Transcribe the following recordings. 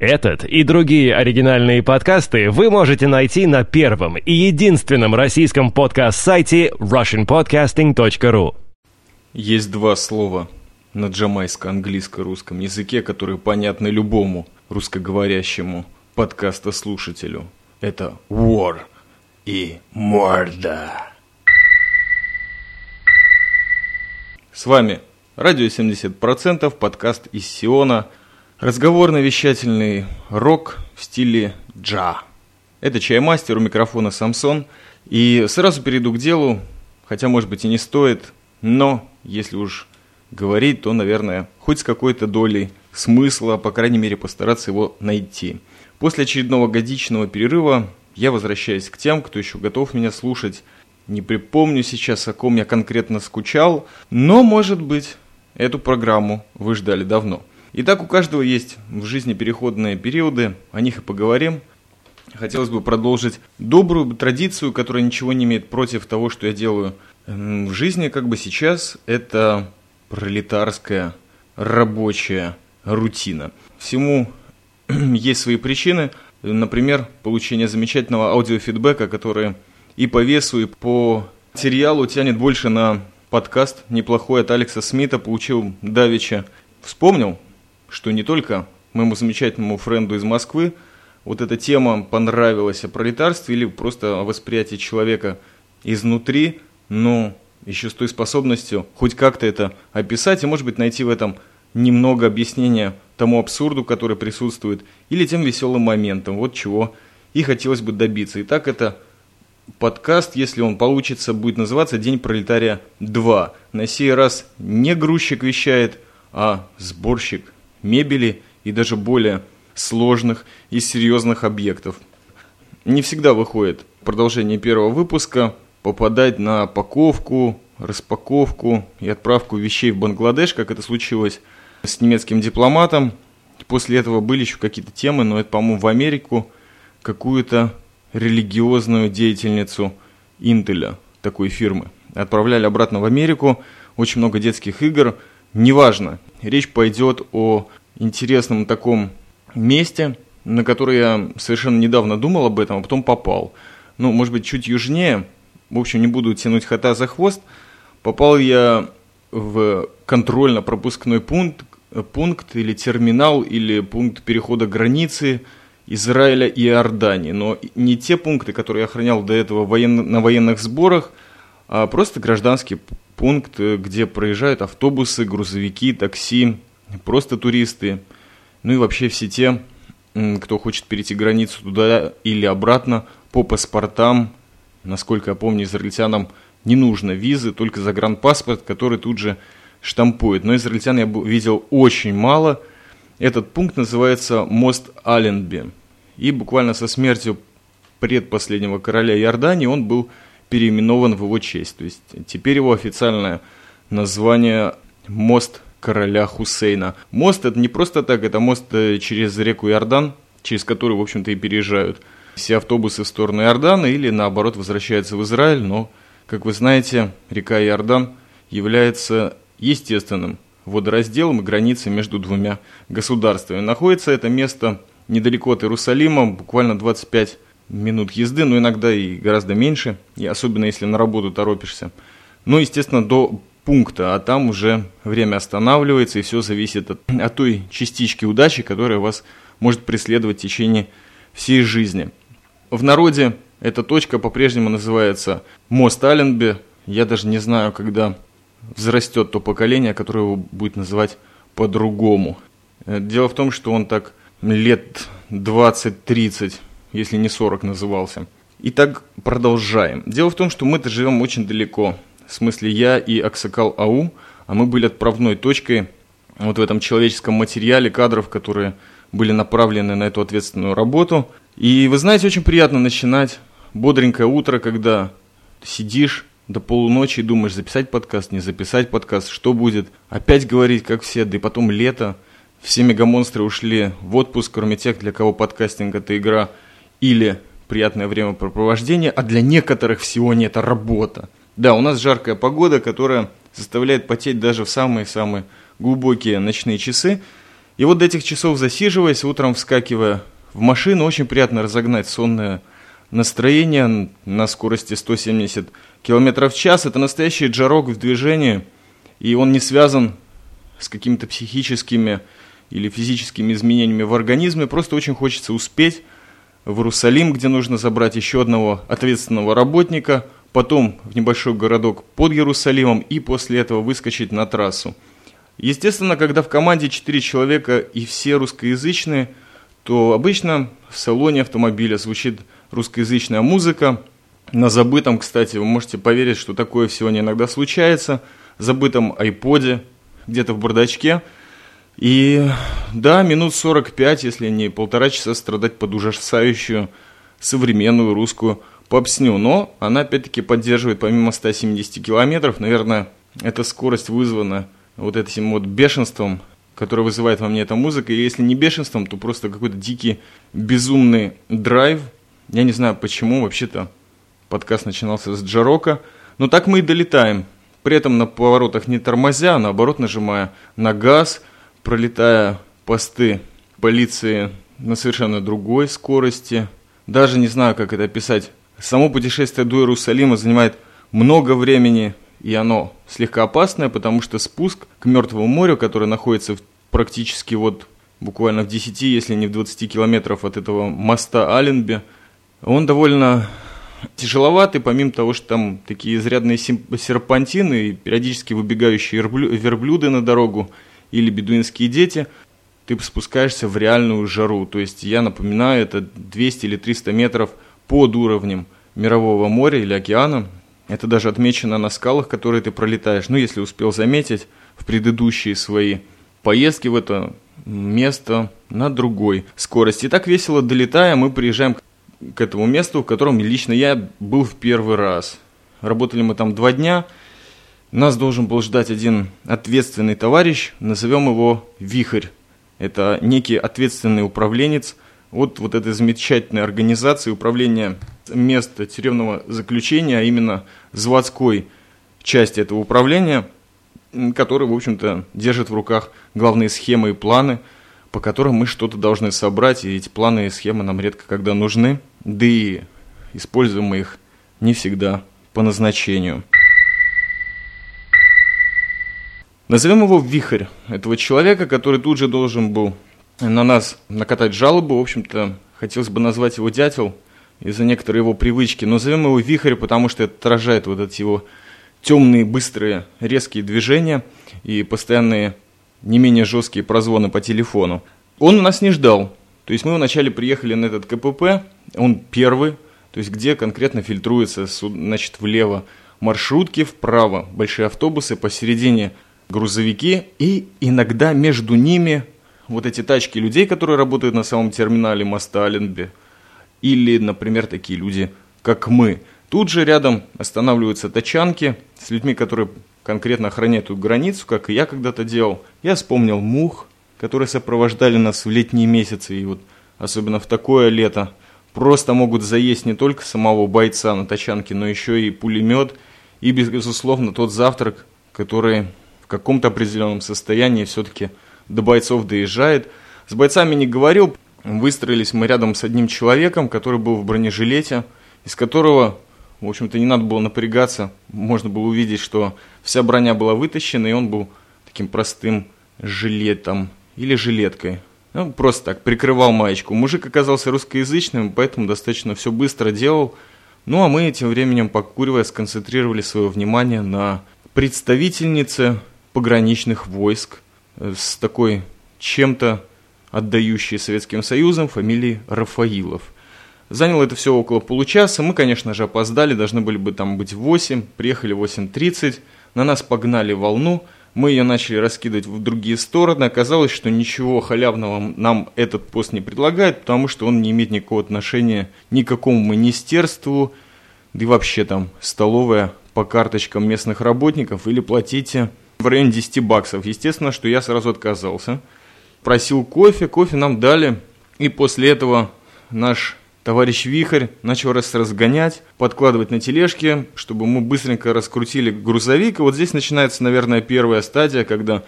Этот и другие оригинальные подкасты вы можете найти на первом и единственном российском подкаст-сайте russianpodcasting.ru Есть два слова на джамайско-английско-русском языке, которые понятны любому русскоговорящему подкаста-слушателю. Это war и морда. С вами Радио 70%, подкаст из Сиона – Разговорно-вещательный рок в стиле джа. Это чаймастер у микрофона Самсон. И сразу перейду к делу, хотя, может быть, и не стоит, но если уж говорить, то, наверное, хоть с какой-то долей смысла, по крайней мере, постараться его найти. После очередного годичного перерыва я возвращаюсь к тем, кто еще готов меня слушать. Не припомню сейчас, о ком я конкретно скучал, но, может быть, эту программу вы ждали давно. Итак, у каждого есть в жизни переходные периоды, о них и поговорим. Хотелось бы продолжить добрую традицию, которая ничего не имеет против того, что я делаю в жизни, как бы сейчас, это пролетарская рабочая рутина. Всему есть свои причины, например, получение замечательного аудиофидбэка, который и по весу, и по материалу тянет больше на подкаст неплохой от Алекса Смита, получил Давича. Вспомнил, что не только моему замечательному френду из Москвы вот эта тема понравилась о пролетарстве или просто о восприятии человека изнутри, но еще с той способностью хоть как-то это описать и, может быть, найти в этом немного объяснения тому абсурду, который присутствует, или тем веселым моментом, вот чего и хотелось бы добиться. Итак, это подкаст, если он получится, будет называться «День пролетария 2». На сей раз не грузчик вещает, а сборщик мебели и даже более сложных и серьезных объектов. Не всегда выходит продолжение первого выпуска попадать на паковку, распаковку и отправку вещей в Бангладеш, как это случилось с немецким дипломатом. После этого были еще какие-то темы, но это, по-моему, в Америку какую-то религиозную деятельницу Интеля, такой фирмы. Отправляли обратно в Америку, очень много детских игр – неважно. Речь пойдет о интересном таком месте, на которое я совершенно недавно думал об этом, а потом попал. Ну, может быть, чуть южнее. В общем, не буду тянуть хота за хвост. Попал я в контрольно-пропускной пункт, пункт или терминал, или пункт перехода границы Израиля и Иордании. Но не те пункты, которые я охранял до этого воен... на военных сборах, а просто гражданский пункт, э, где проезжают автобусы, грузовики, такси, просто туристы, ну и вообще все те, кто хочет перейти границу туда или обратно по паспортам. Насколько я помню, израильтянам не нужно визы, только загранпаспорт, который тут же штампует. Но израильтян я видел очень мало. Этот пункт называется мост Аленби. И буквально со смертью предпоследнего короля Иордании он был переименован в его честь. То есть теперь его официальное название «Мост короля Хусейна». Мост это не просто так, это мост э, через реку Иордан, через который, в общем-то, и переезжают все автобусы в сторону Иордана или, наоборот, возвращаются в Израиль. Но, как вы знаете, река Иордан является естественным водоразделом и границей между двумя государствами. Находится это место недалеко от Иерусалима, буквально 25 минут езды, но иногда и гораздо меньше, и особенно если на работу торопишься. Ну, естественно, до пункта, а там уже время останавливается, и все зависит от, от той частички удачи, которая вас может преследовать в течение всей жизни. В народе эта точка по-прежнему называется мост Аленби. Я даже не знаю, когда взрастет то поколение, которое его будет называть по-другому. Дело в том, что он так лет 20-30 если не 40 назывался. Итак, продолжаем. Дело в том, что мы-то живем очень далеко. В смысле, я и Аксакал Ау, а мы были отправной точкой вот в этом человеческом материале кадров, которые были направлены на эту ответственную работу. И вы знаете, очень приятно начинать бодренькое утро, когда сидишь до полуночи и думаешь, записать подкаст, не записать подкаст, что будет, опять говорить, как все, да и потом лето, все мегамонстры ушли в отпуск, кроме тех, для кого подкастинг – это игра – или приятное времяпрепровождение, а для некоторых всего не это работа. Да, у нас жаркая погода, которая заставляет потеть даже в самые-самые глубокие ночные часы. И вот до этих часов засиживаясь, утром вскакивая в машину, очень приятно разогнать сонное настроение на скорости 170 км в час. Это настоящий джарок в движении, и он не связан с какими-то психическими или физическими изменениями в организме. Просто очень хочется успеть в Иерусалим, где нужно забрать еще одного ответственного работника, потом в небольшой городок под Иерусалимом и после этого выскочить на трассу. Естественно, когда в команде 4 человека и все русскоязычные, то обычно в салоне автомобиля звучит русскоязычная музыка. На забытом, кстати, вы можете поверить, что такое сегодня иногда случается, забытом айподе, где-то в бардачке. И да, минут 45, если не полтора часа страдать под ужасающую современную русскую попсню. Но она опять-таки поддерживает помимо 170 километров, наверное, эта скорость вызвана вот этим вот бешенством, которое вызывает во мне эта музыка. И если не бешенством, то просто какой-то дикий безумный драйв – я не знаю почему, вообще-то подкаст начинался с Джарока. Но так мы и долетаем. При этом на поворотах не тормозя, а наоборот нажимая на газ, пролетая посты полиции на совершенно другой скорости. Даже не знаю, как это описать. Само путешествие до Иерусалима занимает много времени, и оно слегка опасное, потому что спуск к Мертвому морю, который находится практически вот буквально в 10, если не в 20 километров от этого моста Аленби – он довольно тяжеловатый, помимо того, что там такие изрядные серпантины и периодически выбегающие верблюды на дорогу или бедуинские дети, ты спускаешься в реальную жару. То есть, я напоминаю, это 200 или 300 метров под уровнем мирового моря или океана. Это даже отмечено на скалах, которые ты пролетаешь. Ну, если успел заметить в предыдущие свои поездки в это место на другой скорости. И так весело долетая, мы приезжаем к этому месту, в котором лично я был в первый раз. Работали мы там два дня. Нас должен был ждать один ответственный товарищ, назовем его Вихрь. Это некий ответственный управленец от вот этой замечательной организации управления места тюремного заключения, а именно заводской части этого управления, который, в общем-то, держит в руках главные схемы и планы, по которым мы что-то должны собрать, и эти планы и схемы нам редко когда нужны да и используем мы их не всегда по назначению. Назовем его Вихрь, этого человека, который тут же должен был на нас накатать жалобу. В общем-то, хотелось бы назвать его Дятел из-за некоторой его привычки. Но назовем его Вихрь, потому что это отражает вот эти его темные, быстрые, резкие движения и постоянные не менее жесткие прозвоны по телефону. Он нас не ждал. То есть мы вначале приехали на этот КПП, он первый, то есть где конкретно фильтруется, значит, влево маршрутки, вправо большие автобусы, посередине грузовики, и иногда между ними вот эти тачки людей, которые работают на самом терминале моста Аленби, или, например, такие люди, как мы. Тут же рядом останавливаются тачанки с людьми, которые конкретно охраняют эту границу, как и я когда-то делал. Я вспомнил мух, которые сопровождали нас в летние месяцы, и вот особенно в такое лето, просто могут заесть не только самого бойца на тачанке, но еще и пулемет, и, безусловно, тот завтрак, который каком-то определенном состоянии все-таки до бойцов доезжает. С бойцами не говорил, выстроились мы рядом с одним человеком, который был в бронежилете, из которого, в общем-то, не надо было напрягаться, можно было увидеть, что вся броня была вытащена, и он был таким простым жилетом, или жилеткой. Ну, просто так, прикрывал маечку. Мужик оказался русскоязычным, поэтому достаточно все быстро делал. Ну, а мы тем временем, покуривая, сконцентрировали свое внимание на представительнице пограничных войск э, с такой чем-то отдающей Советским Союзом фамилией Рафаилов. Заняло это все около получаса. Мы, конечно же, опоздали, должны были бы там быть 8, приехали 8.30, на нас погнали волну – мы ее начали раскидывать в другие стороны. Оказалось, что ничего халявного нам этот пост не предлагает, потому что он не имеет никакого отношения ни к какому министерству, да и вообще там столовая по карточкам местных работников или платите в районе 10 баксов. Естественно, что я сразу отказался. Просил кофе, кофе нам дали. И после этого наш Товарищ Вихрь начал раз разгонять, подкладывать на тележки, чтобы мы быстренько раскрутили грузовик. И вот здесь начинается, наверное, первая стадия, когда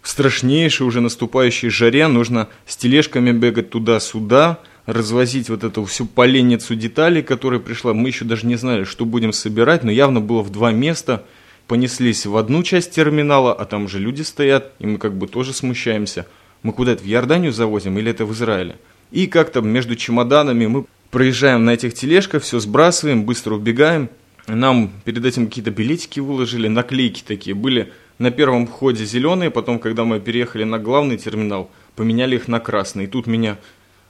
в страшнейшей уже наступающей жаре нужно с тележками бегать туда-сюда, развозить вот эту всю поленницу деталей, которая пришла. Мы еще даже не знали, что будем собирать, но явно было в два места. Понеслись в одну часть терминала, а там же люди стоят, и мы как бы тоже смущаемся. Мы куда это, в Иорданию завозим или это в Израиле? И как-то между чемоданами мы проезжаем на этих тележках, все сбрасываем, быстро убегаем. Нам перед этим какие-то билетики выложили, наклейки такие были на первом входе зеленые, потом, когда мы переехали на главный терминал, поменяли их на красный. И тут меня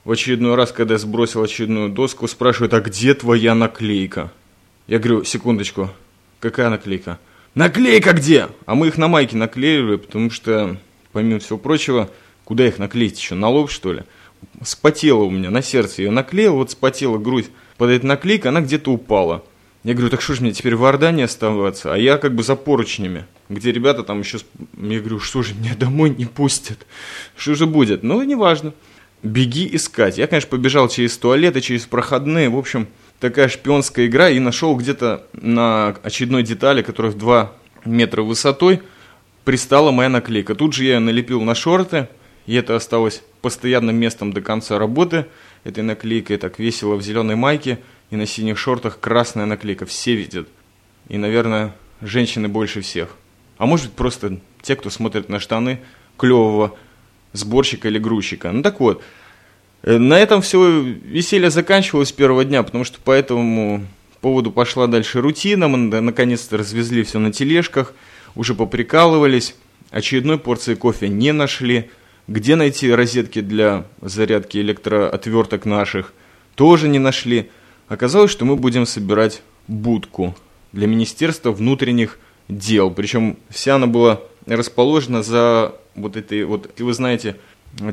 в очередной раз, когда я сбросил очередную доску, спрашивают, а где твоя наклейка? Я говорю, секундочку, какая наклейка? Наклейка где? А мы их на майке наклеивали, потому что, помимо всего прочего, куда их наклеить еще, на лоб что ли? Спотела у меня, на сердце ее наклеил, вот спотела грудь под этой наклейкой, она где-то упала. Я говорю, так что же мне теперь в Иордании оставаться? А я как бы за поручнями, где ребята там еще... Я говорю, что же меня домой не пустят? Что же будет? Ну, неважно. Беги искать. Я, конечно, побежал через туалеты, через проходные. В общем, такая шпионская игра. И нашел где-то на очередной детали, которая в 2 метра высотой, пристала моя наклейка. Тут же я ее налепил на шорты. И это осталось постоянным местом до конца работы. Этой наклейкой так весело в зеленой майке – и на синих шортах красная наклейка. Все видят. И, наверное, женщины больше всех. А может быть, просто те, кто смотрит на штаны клевого сборщика или грузчика. Ну так вот, на этом все веселье заканчивалось первого дня, потому что по этому поводу пошла дальше рутина. Мы наконец-то развезли все на тележках, уже поприкалывались. Очередной порции кофе не нашли. Где найти розетки для зарядки электроотверток наших, тоже не нашли. Оказалось, что мы будем собирать будку для Министерства внутренних дел. Причем вся она была расположена за вот этой, вот, если вы знаете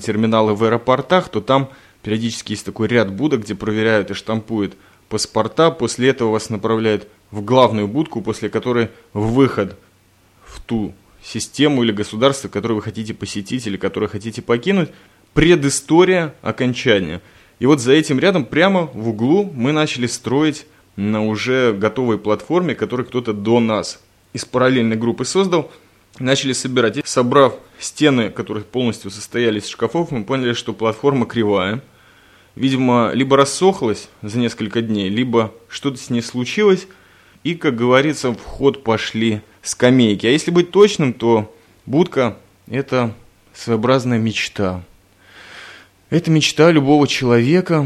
терминалы в аэропортах, то там периодически есть такой ряд будок, где проверяют и штампуют паспорта. После этого вас направляют в главную будку, после которой выход в ту систему или государство, которое вы хотите посетить или которое хотите покинуть. Предыстория окончания – и вот за этим рядом, прямо в углу, мы начали строить на уже готовой платформе, которую кто-то до нас из параллельной группы создал, начали собирать. И собрав стены, которые полностью состояли из шкафов, мы поняли, что платформа кривая. Видимо, либо рассохлась за несколько дней, либо что-то с ней случилось, и, как говорится, в ход пошли скамейки. А если быть точным, то будка – это своеобразная мечта – это мечта любого человека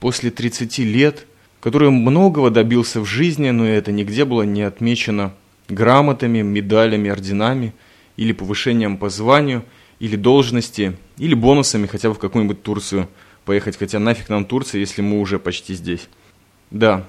после 30 лет, который многого добился в жизни, но это нигде было не отмечено грамотами, медалями, орденами или повышением по званию, или должности, или бонусами хотя бы в какую-нибудь Турцию поехать, хотя нафиг нам Турция, если мы уже почти здесь. Да,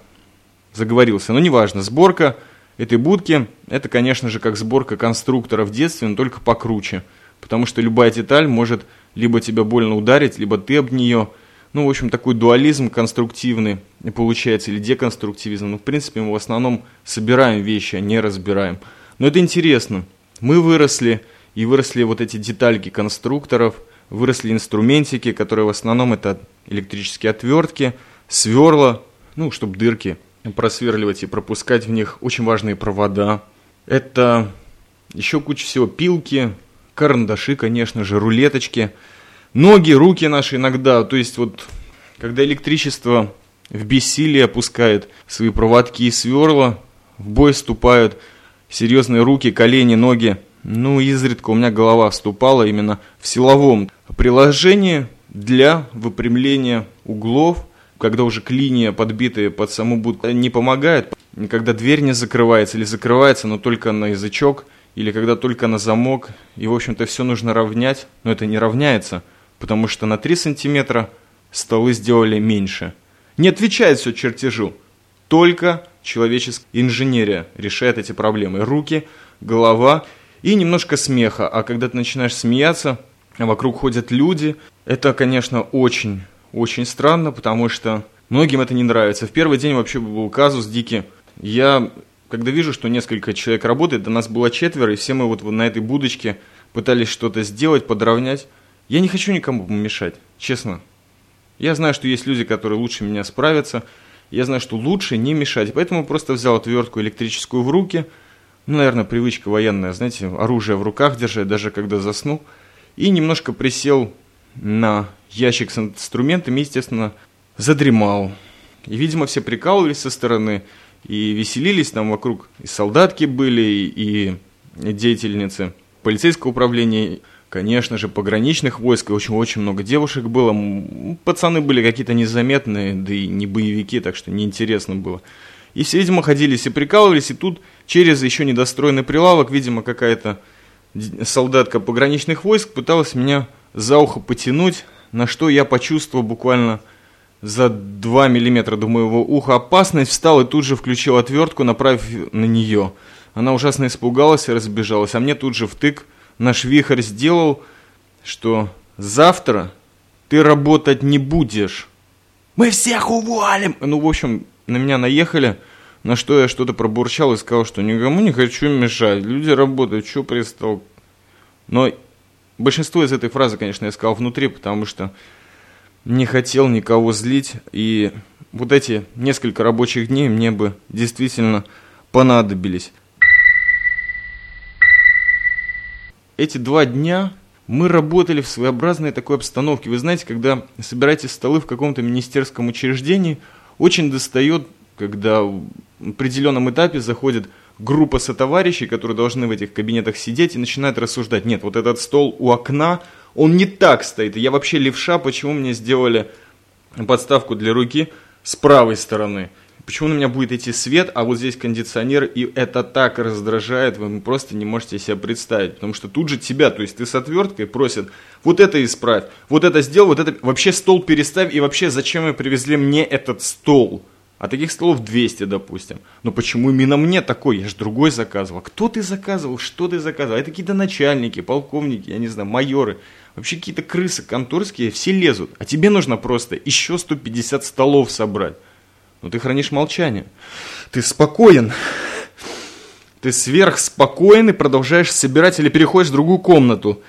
заговорился, но неважно, сборка этой будки, это, конечно же, как сборка конструктора в детстве, но только покруче, потому что любая деталь может либо тебя больно ударить, либо ты об нее. Ну, в общем, такой дуализм конструктивный получается, или деконструктивизм. Ну, в принципе, мы в основном собираем вещи, а не разбираем. Но это интересно. Мы выросли, и выросли вот эти детальки конструкторов, выросли инструментики, которые в основном это электрические отвертки, сверла, ну, чтобы дырки просверливать и пропускать в них очень важные провода. Это еще куча всего, пилки, карандаши, конечно же, рулеточки, ноги, руки наши иногда. То есть вот, когда электричество в бессилии опускает свои проводки и сверла, в бой вступают серьезные руки, колени, ноги. Ну, изредка у меня голова вступала именно в силовом приложении для выпрямления углов, когда уже клиния, подбитая под саму будку, не помогает, когда дверь не закрывается или закрывается, но только на язычок – или когда только на замок, и, в общем-то, все нужно равнять, но это не равняется, потому что на 3 сантиметра столы сделали меньше. Не отвечает все чертежу, только человеческая инженерия решает эти проблемы. Руки, голова и немножко смеха, а когда ты начинаешь смеяться, вокруг ходят люди, это, конечно, очень, очень странно, потому что многим это не нравится. В первый день вообще был казус дикий. Я когда вижу, что несколько человек работает, до нас было четверо, и все мы вот на этой будочке пытались что-то сделать, подровнять. Я не хочу никому мешать, честно. Я знаю, что есть люди, которые лучше меня справятся. Я знаю, что лучше не мешать. Поэтому просто взял отвертку электрическую в руки, ну, наверное, привычка военная, знаете, оружие в руках держать, даже когда заснул. И немножко присел на ящик с инструментами, естественно, задремал. И, видимо, все прикалывались со стороны и веселились там вокруг. И солдатки были, и деятельницы полицейского управления, конечно же, пограничных войск, и очень-очень много девушек было. Пацаны были какие-то незаметные, да и не боевики, так что неинтересно было. И все, видимо, ходились и прикалывались, и тут через еще недостроенный прилавок, видимо, какая-то солдатка пограничных войск пыталась меня за ухо потянуть, на что я почувствовал буквально за 2 миллиметра до моего уха опасность, встал и тут же включил отвертку, направив на нее. Она ужасно испугалась и разбежалась, а мне тут же втык наш вихрь сделал, что завтра ты работать не будешь. Мы всех увалим! Ну, в общем, на меня наехали, на что я что-то пробурчал и сказал, что никому не хочу мешать, люди работают, что пристал. Но большинство из этой фразы, конечно, я сказал внутри, потому что не хотел никого злить, и вот эти несколько рабочих дней мне бы действительно понадобились. Эти два дня мы работали в своеобразной такой обстановке. Вы знаете, когда собираете столы в каком-то министерском учреждении, очень достает, когда в определенном этапе заходит группа сотоварищей, которые должны в этих кабинетах сидеть и начинают рассуждать. Нет, вот этот стол у окна, он не так стоит. Я вообще левша, почему мне сделали подставку для руки с правой стороны? Почему на меня будет идти свет, а вот здесь кондиционер, и это так раздражает, вы просто не можете себе представить. Потому что тут же тебя, то есть ты с отверткой просят, вот это исправь, вот это сделал, вот это, вообще стол переставь, и вообще зачем вы привезли мне этот стол? А таких столов 200, допустим. Но почему именно мне такой? Я же другой заказывал. Кто ты заказывал? Что ты заказывал? Это какие-то начальники, полковники, я не знаю, майоры. Вообще какие-то крысы конторские, все лезут. А тебе нужно просто еще 150 столов собрать. Но ты хранишь молчание. Ты спокоен. Ты сверхспокоен и продолжаешь собирать или переходишь в другую комнату.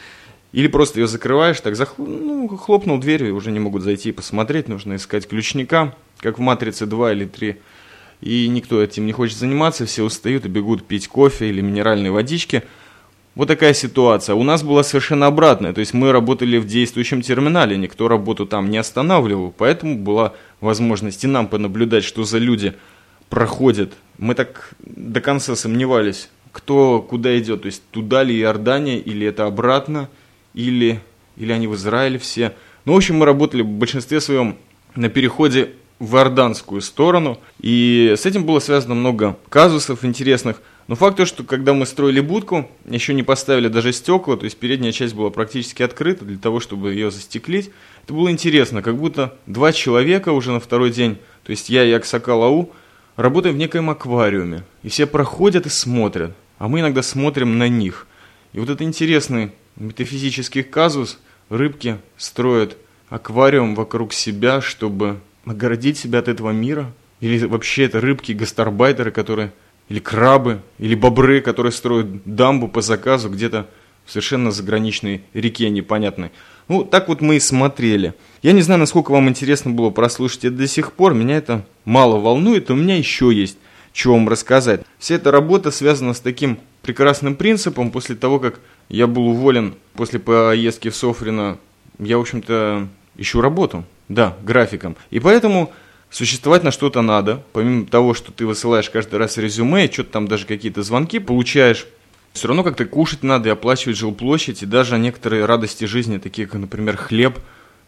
Или просто ее закрываешь, так захл... ну, хлопнул дверью, уже не могут зайти и посмотреть, нужно искать ключника, как в «Матрице 2» или 3. И никто этим не хочет заниматься, все устают и бегут пить кофе или минеральные водички. Вот такая ситуация. У нас была совершенно обратная, то есть мы работали в действующем терминале, никто работу там не останавливал, поэтому была возможность и нам понаблюдать, что за люди проходят. Мы так до конца сомневались, кто куда идет, то есть туда ли Иордания или это обратно – или, или они в Израиле все. Ну, в общем, мы работали в большинстве своем на переходе в иорданскую сторону, и с этим было связано много казусов интересных. Но факт то, что когда мы строили будку, еще не поставили даже стекла, то есть передняя часть была практически открыта для того, чтобы ее застеклить. Это было интересно, как будто два человека уже на второй день, то есть я и Аксакалау, работаем в некоем аквариуме. И все проходят и смотрят, а мы иногда смотрим на них. И вот это интересный метафизический казус рыбки строят аквариум вокруг себя, чтобы огородить себя от этого мира. Или вообще это рыбки-гастарбайтеры, которые... Или крабы, или бобры, которые строят дамбу по заказу где-то совершенно заграничной реке непонятной. Ну, так вот мы и смотрели. Я не знаю, насколько вам интересно было прослушать это до сих пор. Меня это мало волнует, у меня еще есть что вам рассказать. Вся эта работа связана с таким прекрасным принципом. После того, как я был уволен после поездки в Софрино. Я, в общем-то, ищу работу. Да, графиком. И поэтому существовать на что-то надо. Помимо того, что ты высылаешь каждый раз резюме, что-то там даже какие-то звонки получаешь, все равно как-то кушать надо и оплачивать жилплощадь, и даже некоторые радости жизни, такие как, например, хлеб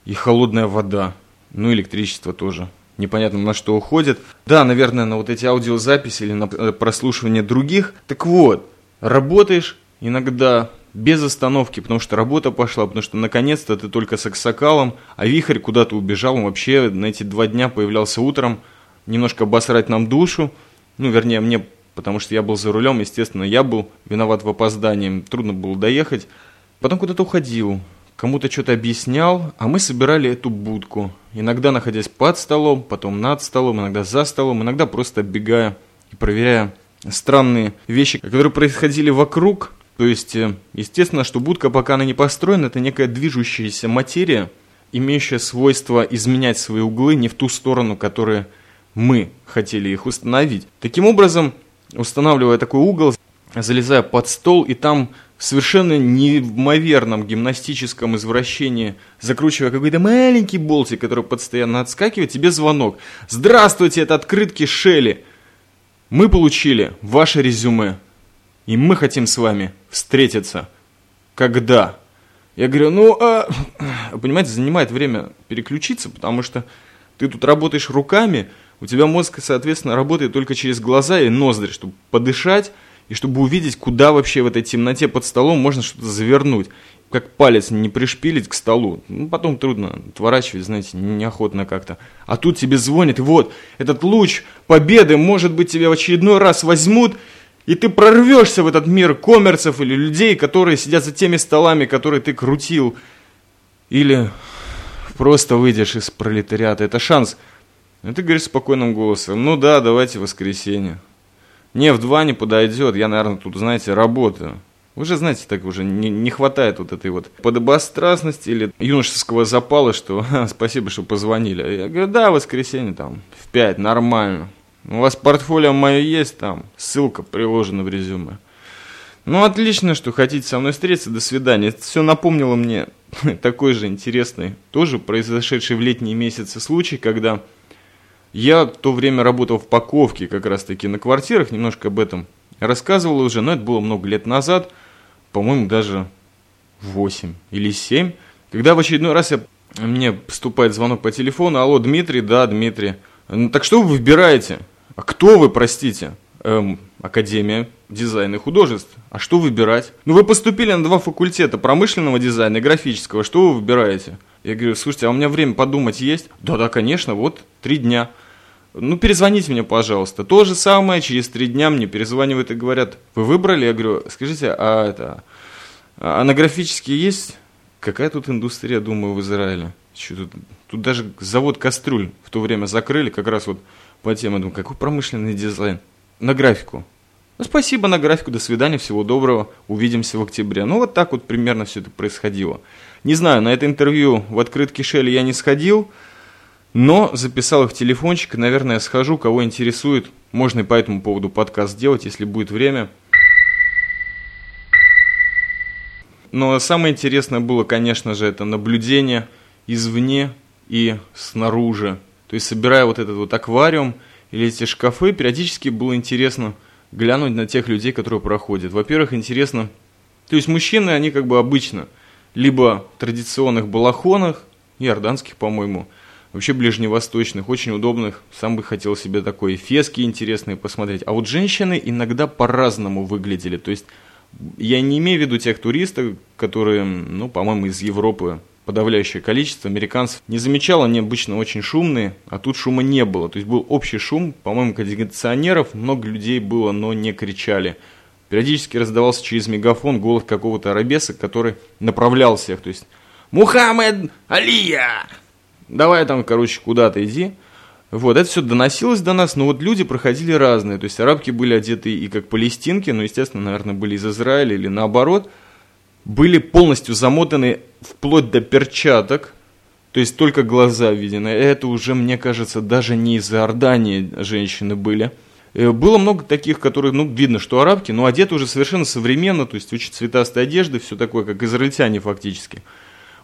и холодная вода. Ну, электричество тоже. Непонятно на что уходит. Да, наверное, на вот эти аудиозаписи или на э, прослушивание других. Так вот, работаешь иногда без остановки, потому что работа пошла, потому что наконец-то ты только с аксакалом, а вихрь куда-то убежал, он вообще на эти два дня появлялся утром, немножко обосрать нам душу, ну, вернее, мне, потому что я был за рулем, естественно, я был виноват в опоздании, трудно было доехать, потом куда-то уходил, кому-то что-то объяснял, а мы собирали эту будку, иногда находясь под столом, потом над столом, иногда за столом, иногда просто оббегая и проверяя странные вещи, которые происходили вокруг, то есть, э, естественно, что будка, пока она не построена, это некая движущаяся материя, имеющая свойство изменять свои углы не в ту сторону, которые мы хотели их установить. Таким образом, устанавливая такой угол, залезаю под стол, и там совершенно неимоверном гимнастическом извращении, закручивая какой-то маленький болтик, который постоянно отскакивает, тебе звонок. «Здравствуйте, это открытки Шелли. Мы получили ваше резюме, и мы хотим с вами встретиться. Когда?» Я говорю, ну, а... понимаете, занимает время переключиться, потому что ты тут работаешь руками, у тебя мозг, соответственно, работает только через глаза и ноздри, чтобы подышать, и чтобы увидеть, куда вообще в этой темноте под столом можно что-то завернуть. Как палец не пришпилить к столу. Ну, потом трудно отворачивать, знаете, неохотно как-то. А тут тебе звонит, вот, этот луч победы, может быть, тебя в очередной раз возьмут, и ты прорвешься в этот мир коммерцев или людей, которые сидят за теми столами, которые ты крутил. Или просто выйдешь из пролетариата. Это шанс. И ты говоришь спокойным голосом, ну да, давайте воскресенье. Не, в два не подойдет, я, наверное, тут, знаете, работаю. Вы же знаете, так уже не, не хватает вот этой вот подобострастности или юношеского запала, что спасибо, что позвонили. Я говорю, да, воскресенье там в пять, нормально. У вас портфолио мое есть там, ссылка приложена в резюме. Ну, отлично, что хотите со мной встретиться, до свидания. Это все напомнило мне такой же интересный, тоже произошедший в летние месяцы случай, когда я в то время работал в паковке как раз-таки на квартирах, немножко об этом рассказывал уже, но это было много лет назад, по-моему, даже 8 или 7, когда в очередной раз я, мне поступает звонок по телефону, алло, Дмитрий, да, Дмитрий, ну, так что вы выбираете? А кто вы, простите? Эм, Академия дизайна и художеств. А что выбирать? Ну, вы поступили на два факультета, промышленного дизайна и графического. Что вы выбираете? Я говорю, слушайте, а у меня время подумать есть? Да-да, конечно, вот, три дня. Ну, перезвоните мне, пожалуйста. То же самое, через три дня мне перезванивают и говорят, вы выбрали? Я говорю, скажите, а это, а на графические есть? Какая тут индустрия, думаю, в Израиле? Что тут, тут даже завод кастрюль в то время закрыли, как раз вот по теме, думаю, какой промышленный дизайн? На графику. Ну, спасибо на графику, до свидания, всего доброго, увидимся в октябре. Ну, вот так вот примерно все это происходило. Не знаю, на это интервью в открытке Шелли я не сходил, но записал их телефончик, наверное, схожу, кого интересует. Можно и по этому поводу подкаст сделать, если будет время. Но самое интересное было, конечно же, это наблюдение извне и снаружи. То есть, собирая вот этот вот аквариум или эти шкафы, периодически было интересно глянуть на тех людей, которые проходят. Во-первых, интересно, то есть мужчины, они как бы обычно либо в традиционных балахонах, иорданских, по-моему, вообще ближневосточных, очень удобных. Сам бы хотел себе такой фески интересные посмотреть. А вот женщины иногда по-разному выглядели. То есть я не имею в виду тех туристов, которые, ну, по-моему, из Европы подавляющее количество американцев не замечало, они обычно очень шумные, а тут шума не было. То есть был общий шум, по-моему, кондиционеров, много людей было, но не кричали. Периодически раздавался через мегафон голос какого-то арабеса, который направлял всех. То есть «Мухаммед Алия!» Давай там, короче, куда-то иди. Вот, это все доносилось до нас, но вот люди проходили разные. То есть арабки были одеты и как палестинки, но, естественно, наверное, были из Израиля или наоборот – были полностью замотаны вплоть до перчаток, то есть только глаза видны. Это уже, мне кажется, даже не из Иордании женщины были. Э, было много таких, которые, ну, видно, что арабки, но одеты уже совершенно современно, то есть очень цветастой одежды, все такое, как израильтяне фактически.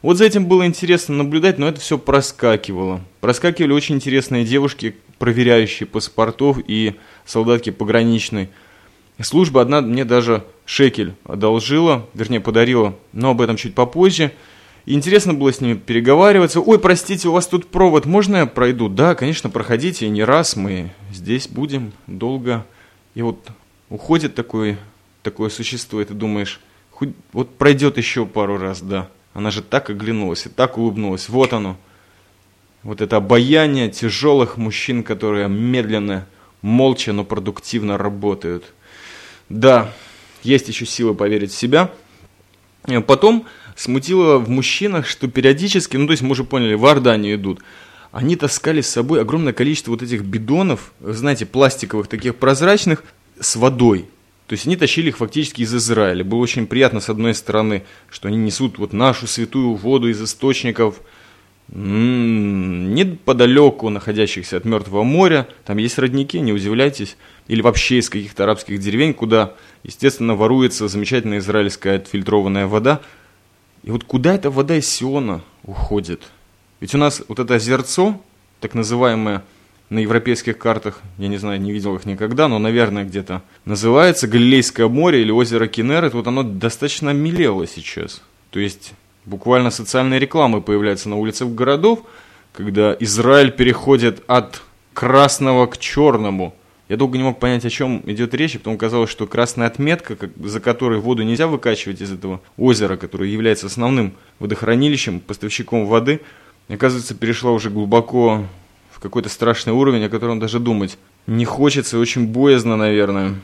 Вот за этим было интересно наблюдать, но это все проскакивало. Проскакивали очень интересные девушки, проверяющие паспортов и солдатки пограничной. Служба одна мне даже шекель одолжила, вернее подарила, но об этом чуть попозже. И интересно было с ними переговариваться. Ой, простите, у вас тут провод, можно я пройду? Да, конечно, проходите, не раз мы здесь будем долго. И вот уходит такое, такое существо, и ты думаешь, хоть, вот пройдет еще пару раз, да. Она же так оглянулась и так улыбнулась. Вот оно. Вот это обаяние тяжелых мужчин, которые медленно, молча, но продуктивно работают. Да, есть еще сила поверить в себя. Э, потом смутило в мужчинах, что периодически, ну то есть мы уже поняли, в Иорданию идут, они таскали с собой огромное количество вот этих бидонов, знаете, пластиковых, таких прозрачных, с водой. То есть они тащили их фактически из Израиля. Было очень приятно, с одной стороны, что они несут вот нашу святую воду из источников, неподалеку находящихся от Мертвого моря. Там есть родники, не удивляйтесь. Или вообще из каких-то арабских деревень, куда, естественно, воруется замечательная израильская отфильтрованная вода. И вот куда эта вода из Сиона уходит? Ведь у нас вот это озерцо, так называемое на европейских картах, я не знаю, не видел их никогда, но, наверное, где-то называется Галилейское море или озеро Кенерет, вот оно достаточно мелело сейчас. То есть буквально социальные рекламы появляются на улицах городов, когда Израиль переходит от красного к черному. Я долго не мог понять, о чем идет речь, и потом казалось, что красная отметка, как, за которой воду нельзя выкачивать из этого озера, которое является основным водохранилищем, поставщиком воды, оказывается, перешла уже глубоко в какой-то страшный уровень, о котором даже думать не хочется, очень боязно, наверное.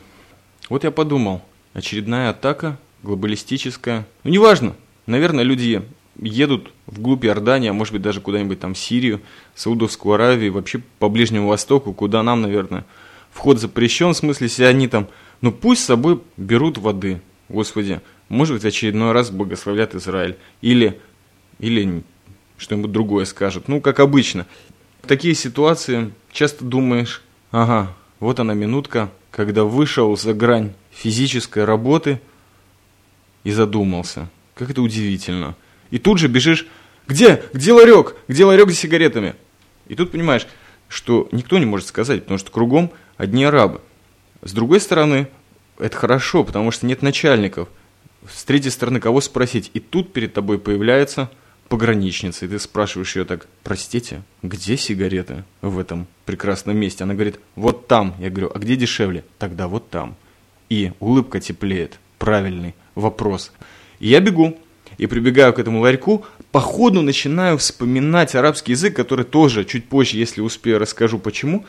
Вот я подумал, очередная атака, глобалистическая. Ну, неважно, Наверное, люди едут вглубь Иордании, а может быть даже куда-нибудь там в Сирию, Саудовскую Аравию, вообще по Ближнему Востоку, куда нам, наверное, вход запрещен, в смысле, если они там, ну пусть с собой берут воды, Господи, может быть, очередной раз благословлят Израиль, или, или что-нибудь другое скажут, ну, как обычно. В такие ситуации часто думаешь, ага, вот она минутка, когда вышел за грань физической работы и задумался – как это удивительно. И тут же бежишь, где? Где ларек? Где ларек с сигаретами? И тут понимаешь, что никто не может сказать, потому что кругом одни арабы. С другой стороны, это хорошо, потому что нет начальников. С третьей стороны, кого спросить? И тут перед тобой появляется пограничница, и ты спрашиваешь ее так, простите, где сигареты в этом прекрасном месте? Она говорит, вот там. Я говорю, а где дешевле? Тогда вот там. И улыбка теплеет. Правильный вопрос. И я бегу, и прибегаю к этому ларьку, по ходу начинаю вспоминать арабский язык, который тоже чуть позже, если успею, расскажу почему.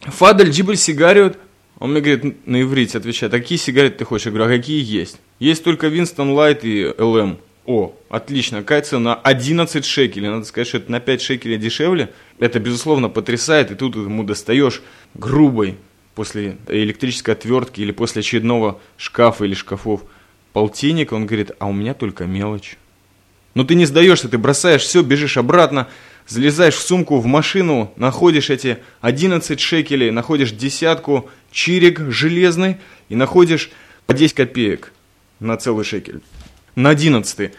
Фадель джибль сигариот, он мне говорит на иврите, отвечает, а какие сигареты ты хочешь? Я говорю, а какие есть? Есть только Винстон Лайт и ЛМ. О, отлично, какая цена? 11 шекелей. Надо сказать, что это на 5 шекелей дешевле. Это, безусловно, потрясает. И тут ему достаешь грубой после электрической отвертки или после очередного шкафа или шкафов – полтинник, он говорит, а у меня только мелочь. Но ты не сдаешься, ты бросаешь все, бежишь обратно, залезаешь в сумку, в машину, находишь эти 11 шекелей, находишь десятку, чирик железный и находишь по 10 копеек на целый шекель. На одиннадцатый.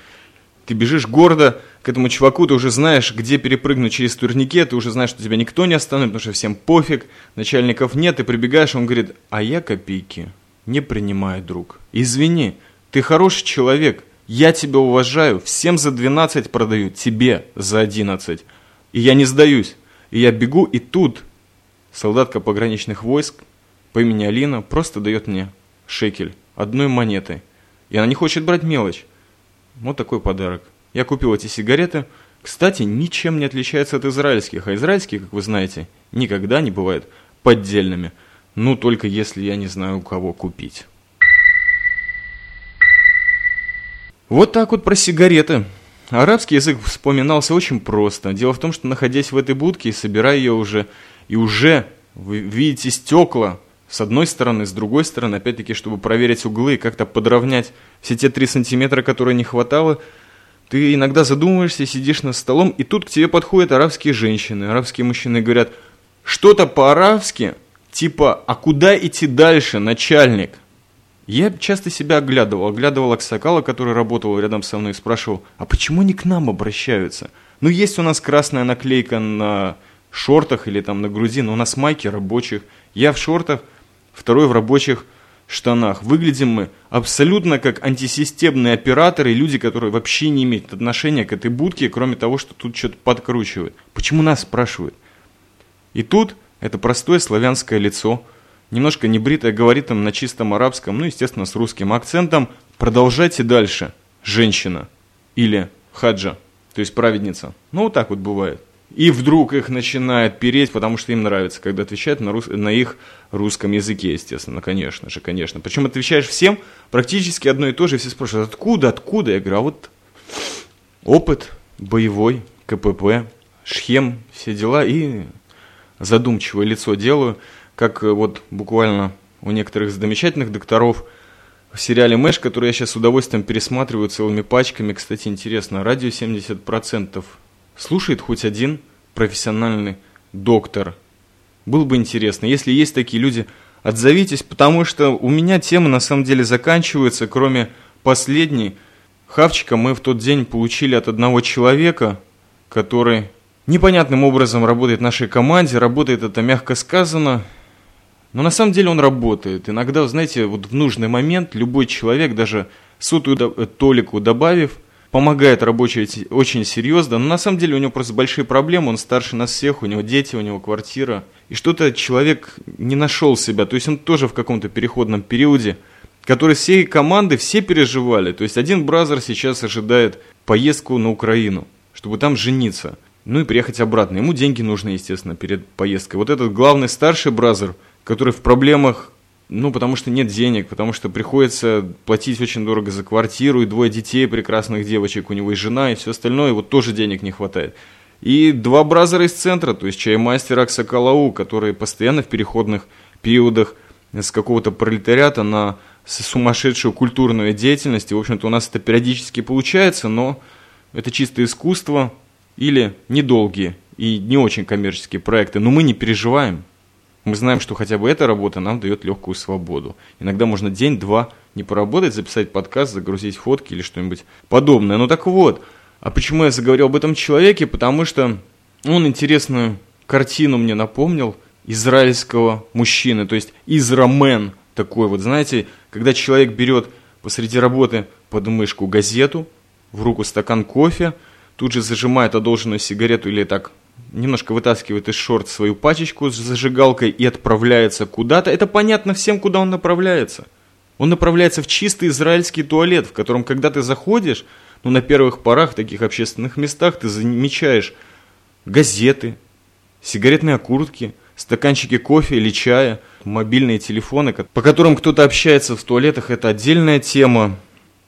Ты бежишь гордо к этому чуваку, ты уже знаешь, где перепрыгнуть через турникет, ты уже знаешь, что тебя никто не остановит, потому что всем пофиг, начальников нет, ты прибегаешь, он говорит, а я копейки не принимаю, друг. Извини, ты хороший человек, я тебя уважаю, всем за 12 продаю, тебе за 11. И я не сдаюсь. И я бегу, и тут солдатка пограничных войск по имени Алина просто дает мне шекель одной монетой. И она не хочет брать мелочь. Вот такой подарок. Я купил эти сигареты. Кстати, ничем не отличаются от израильских. А израильские, как вы знаете, никогда не бывают поддельными. Ну, только если я не знаю, у кого купить. Вот так вот про сигареты. Арабский язык вспоминался очень просто. Дело в том, что находясь в этой будке и собирая ее уже, и уже вы видите стекла с одной стороны, с другой стороны, опять-таки, чтобы проверить углы, как-то подровнять все те три сантиметра, которые не хватало, ты иногда задумываешься, сидишь над столом, и тут к тебе подходят арабские женщины, арабские мужчины говорят, что-то по-арабски, типа, а куда идти дальше, начальник? Я часто себя оглядывал, оглядывал Аксакала, который работал рядом со мной, и спрашивал, а почему они к нам обращаются? Ну, есть у нас красная наклейка на шортах или там на груди, но у нас майки рабочих. Я в шортах, второй в рабочих штанах. Выглядим мы абсолютно как антисистемные операторы, люди, которые вообще не имеют отношения к этой будке, кроме того, что тут что-то подкручивают. Почему нас спрашивают? И тут это простое славянское лицо – немножко небритая, говорит им на чистом арабском, ну, естественно, с русским акцентом. Продолжайте дальше, женщина. Или хаджа, то есть праведница. Ну, вот так вот бывает. И вдруг их начинает переть, потому что им нравится, когда отвечают на, рус... на их русском языке, естественно, конечно же, конечно. Причем отвечаешь всем практически одно и то же, все спрашивают, откуда, откуда? Я говорю, а вот опыт боевой, КПП, шхем, все дела, и задумчивое лицо делаю как э, вот буквально у некоторых замечательных докторов в сериале «Мэш», который я сейчас с удовольствием пересматриваю целыми пачками. Кстати, интересно, радио 70% слушает хоть один профессиональный доктор. Было бы интересно, если есть такие люди, отзовитесь, потому что у меня темы на самом деле заканчиваются, кроме последней. Хавчика мы в тот день получили от одного человека, который непонятным образом работает в нашей команде, работает это мягко сказано, но на самом деле он работает. Иногда, знаете, вот в нужный момент любой человек, даже сотую толику добавив, помогает рабочий очень серьезно, но на самом деле у него просто большие проблемы, он старше нас всех, у него дети, у него квартира. И что-то человек не нашел себя, то есть он тоже в каком-то переходном периоде, который всей команды все переживали. То есть один бразер сейчас ожидает поездку на Украину, чтобы там жениться, ну и приехать обратно. Ему деньги нужны, естественно, перед поездкой. Вот этот главный старший бразер, который в проблемах ну, потому что нет денег, потому что приходится платить очень дорого за квартиру, и двое детей, прекрасных девочек, у него и жена, и все остальное, вот тоже денег не хватает. И два бразера из центра, то есть чаймастер Аксакалау, которые постоянно в переходных периодах с какого-то пролетариата на сумасшедшую культурную деятельность. И, в общем-то, у нас это периодически получается, но это чисто искусство или недолгие и не очень коммерческие проекты. Но мы не переживаем, мы знаем, что хотя бы эта работа нам дает легкую свободу. Иногда можно день-два не поработать, записать подкаст, загрузить фотки или что-нибудь подобное. Ну так вот, а почему я заговорил об этом человеке? Потому что он интересную картину мне напомнил израильского мужчины, то есть израмен такой вот, знаете, когда человек берет посреди работы под мышку газету, в руку стакан кофе, тут же зажимает одолженную сигарету или так немножко вытаскивает из шорт свою пачечку с зажигалкой и отправляется куда-то, это понятно всем, куда он направляется. Он направляется в чистый израильский туалет, в котором, когда ты заходишь, ну, на первых порах в таких общественных местах ты замечаешь газеты, сигаретные окуртки, стаканчики кофе или чая, мобильные телефоны, по которым кто-то общается в туалетах, это отдельная тема.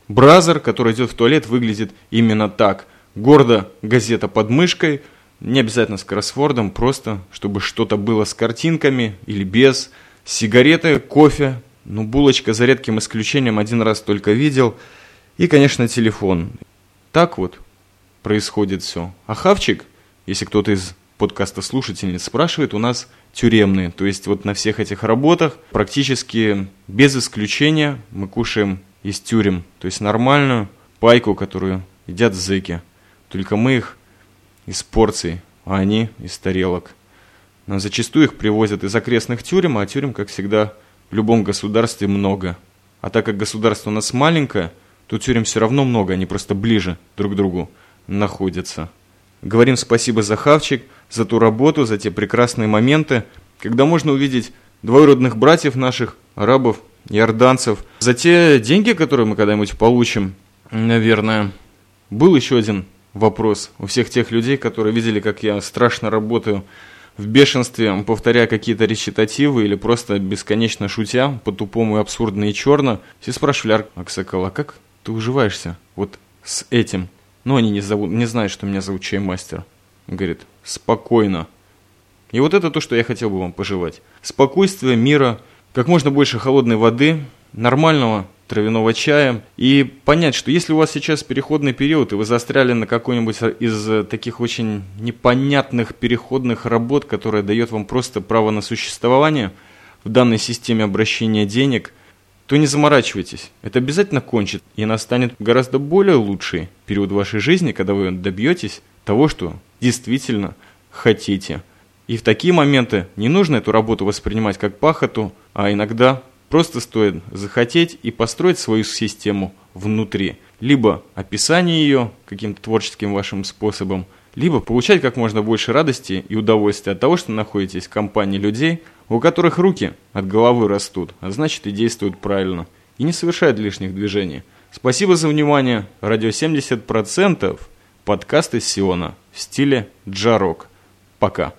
Бразер, который идет в туалет, выглядит именно так. Гордо газета под мышкой – не обязательно с кроссвордом, просто чтобы что-то было с картинками или без. Сигареты, кофе, ну булочка за редким исключением один раз только видел. И, конечно, телефон. Так вот происходит все. А хавчик, если кто-то из подкаста слушательниц спрашивает, у нас тюремные. То есть вот на всех этих работах практически без исключения мы кушаем из тюрем. То есть нормальную пайку, которую едят зэки. Только мы их из порций, а они из тарелок. Но зачастую их привозят из окрестных тюрем, а тюрем, как всегда, в любом государстве много. А так как государство у нас маленькое, то тюрем все равно много, они просто ближе друг к другу находятся. Говорим спасибо за хавчик, за ту работу, за те прекрасные моменты, когда можно увидеть двоюродных братьев наших, арабов, иорданцев, за те деньги, которые мы когда-нибудь получим, наверное. Был еще один вопрос у всех тех людей, которые видели, как я страшно работаю в бешенстве, повторяя какие-то речитативы или просто бесконечно шутя, по-тупому и абсурдно и черно. Все спрашивали, Аксакал, а как ты уживаешься вот с этим? Ну, они не, зовут, не знают, что меня зовут Чаймастер. Говорит, спокойно. И вот это то, что я хотел бы вам пожелать. Спокойствие, мира, как можно больше холодной воды, нормального травяного чая и понять, что если у вас сейчас переходный период, и вы застряли на какой-нибудь из таких очень непонятных переходных работ, которая дает вам просто право на существование в данной системе обращения денег, то не заморачивайтесь. Это обязательно кончит, и настанет гораздо более лучший период вашей жизни, когда вы добьетесь того, что действительно хотите. И в такие моменты не нужно эту работу воспринимать как пахоту, а иногда Просто стоит захотеть и построить свою систему внутри. Либо описание ее каким-то творческим вашим способом, либо получать как можно больше радости и удовольствия от того, что находитесь в компании людей, у которых руки от головы растут, а значит и действуют правильно, и не совершают лишних движений. Спасибо за внимание. Радио 70%. Подкаст из Сиона в стиле джарок. Пока.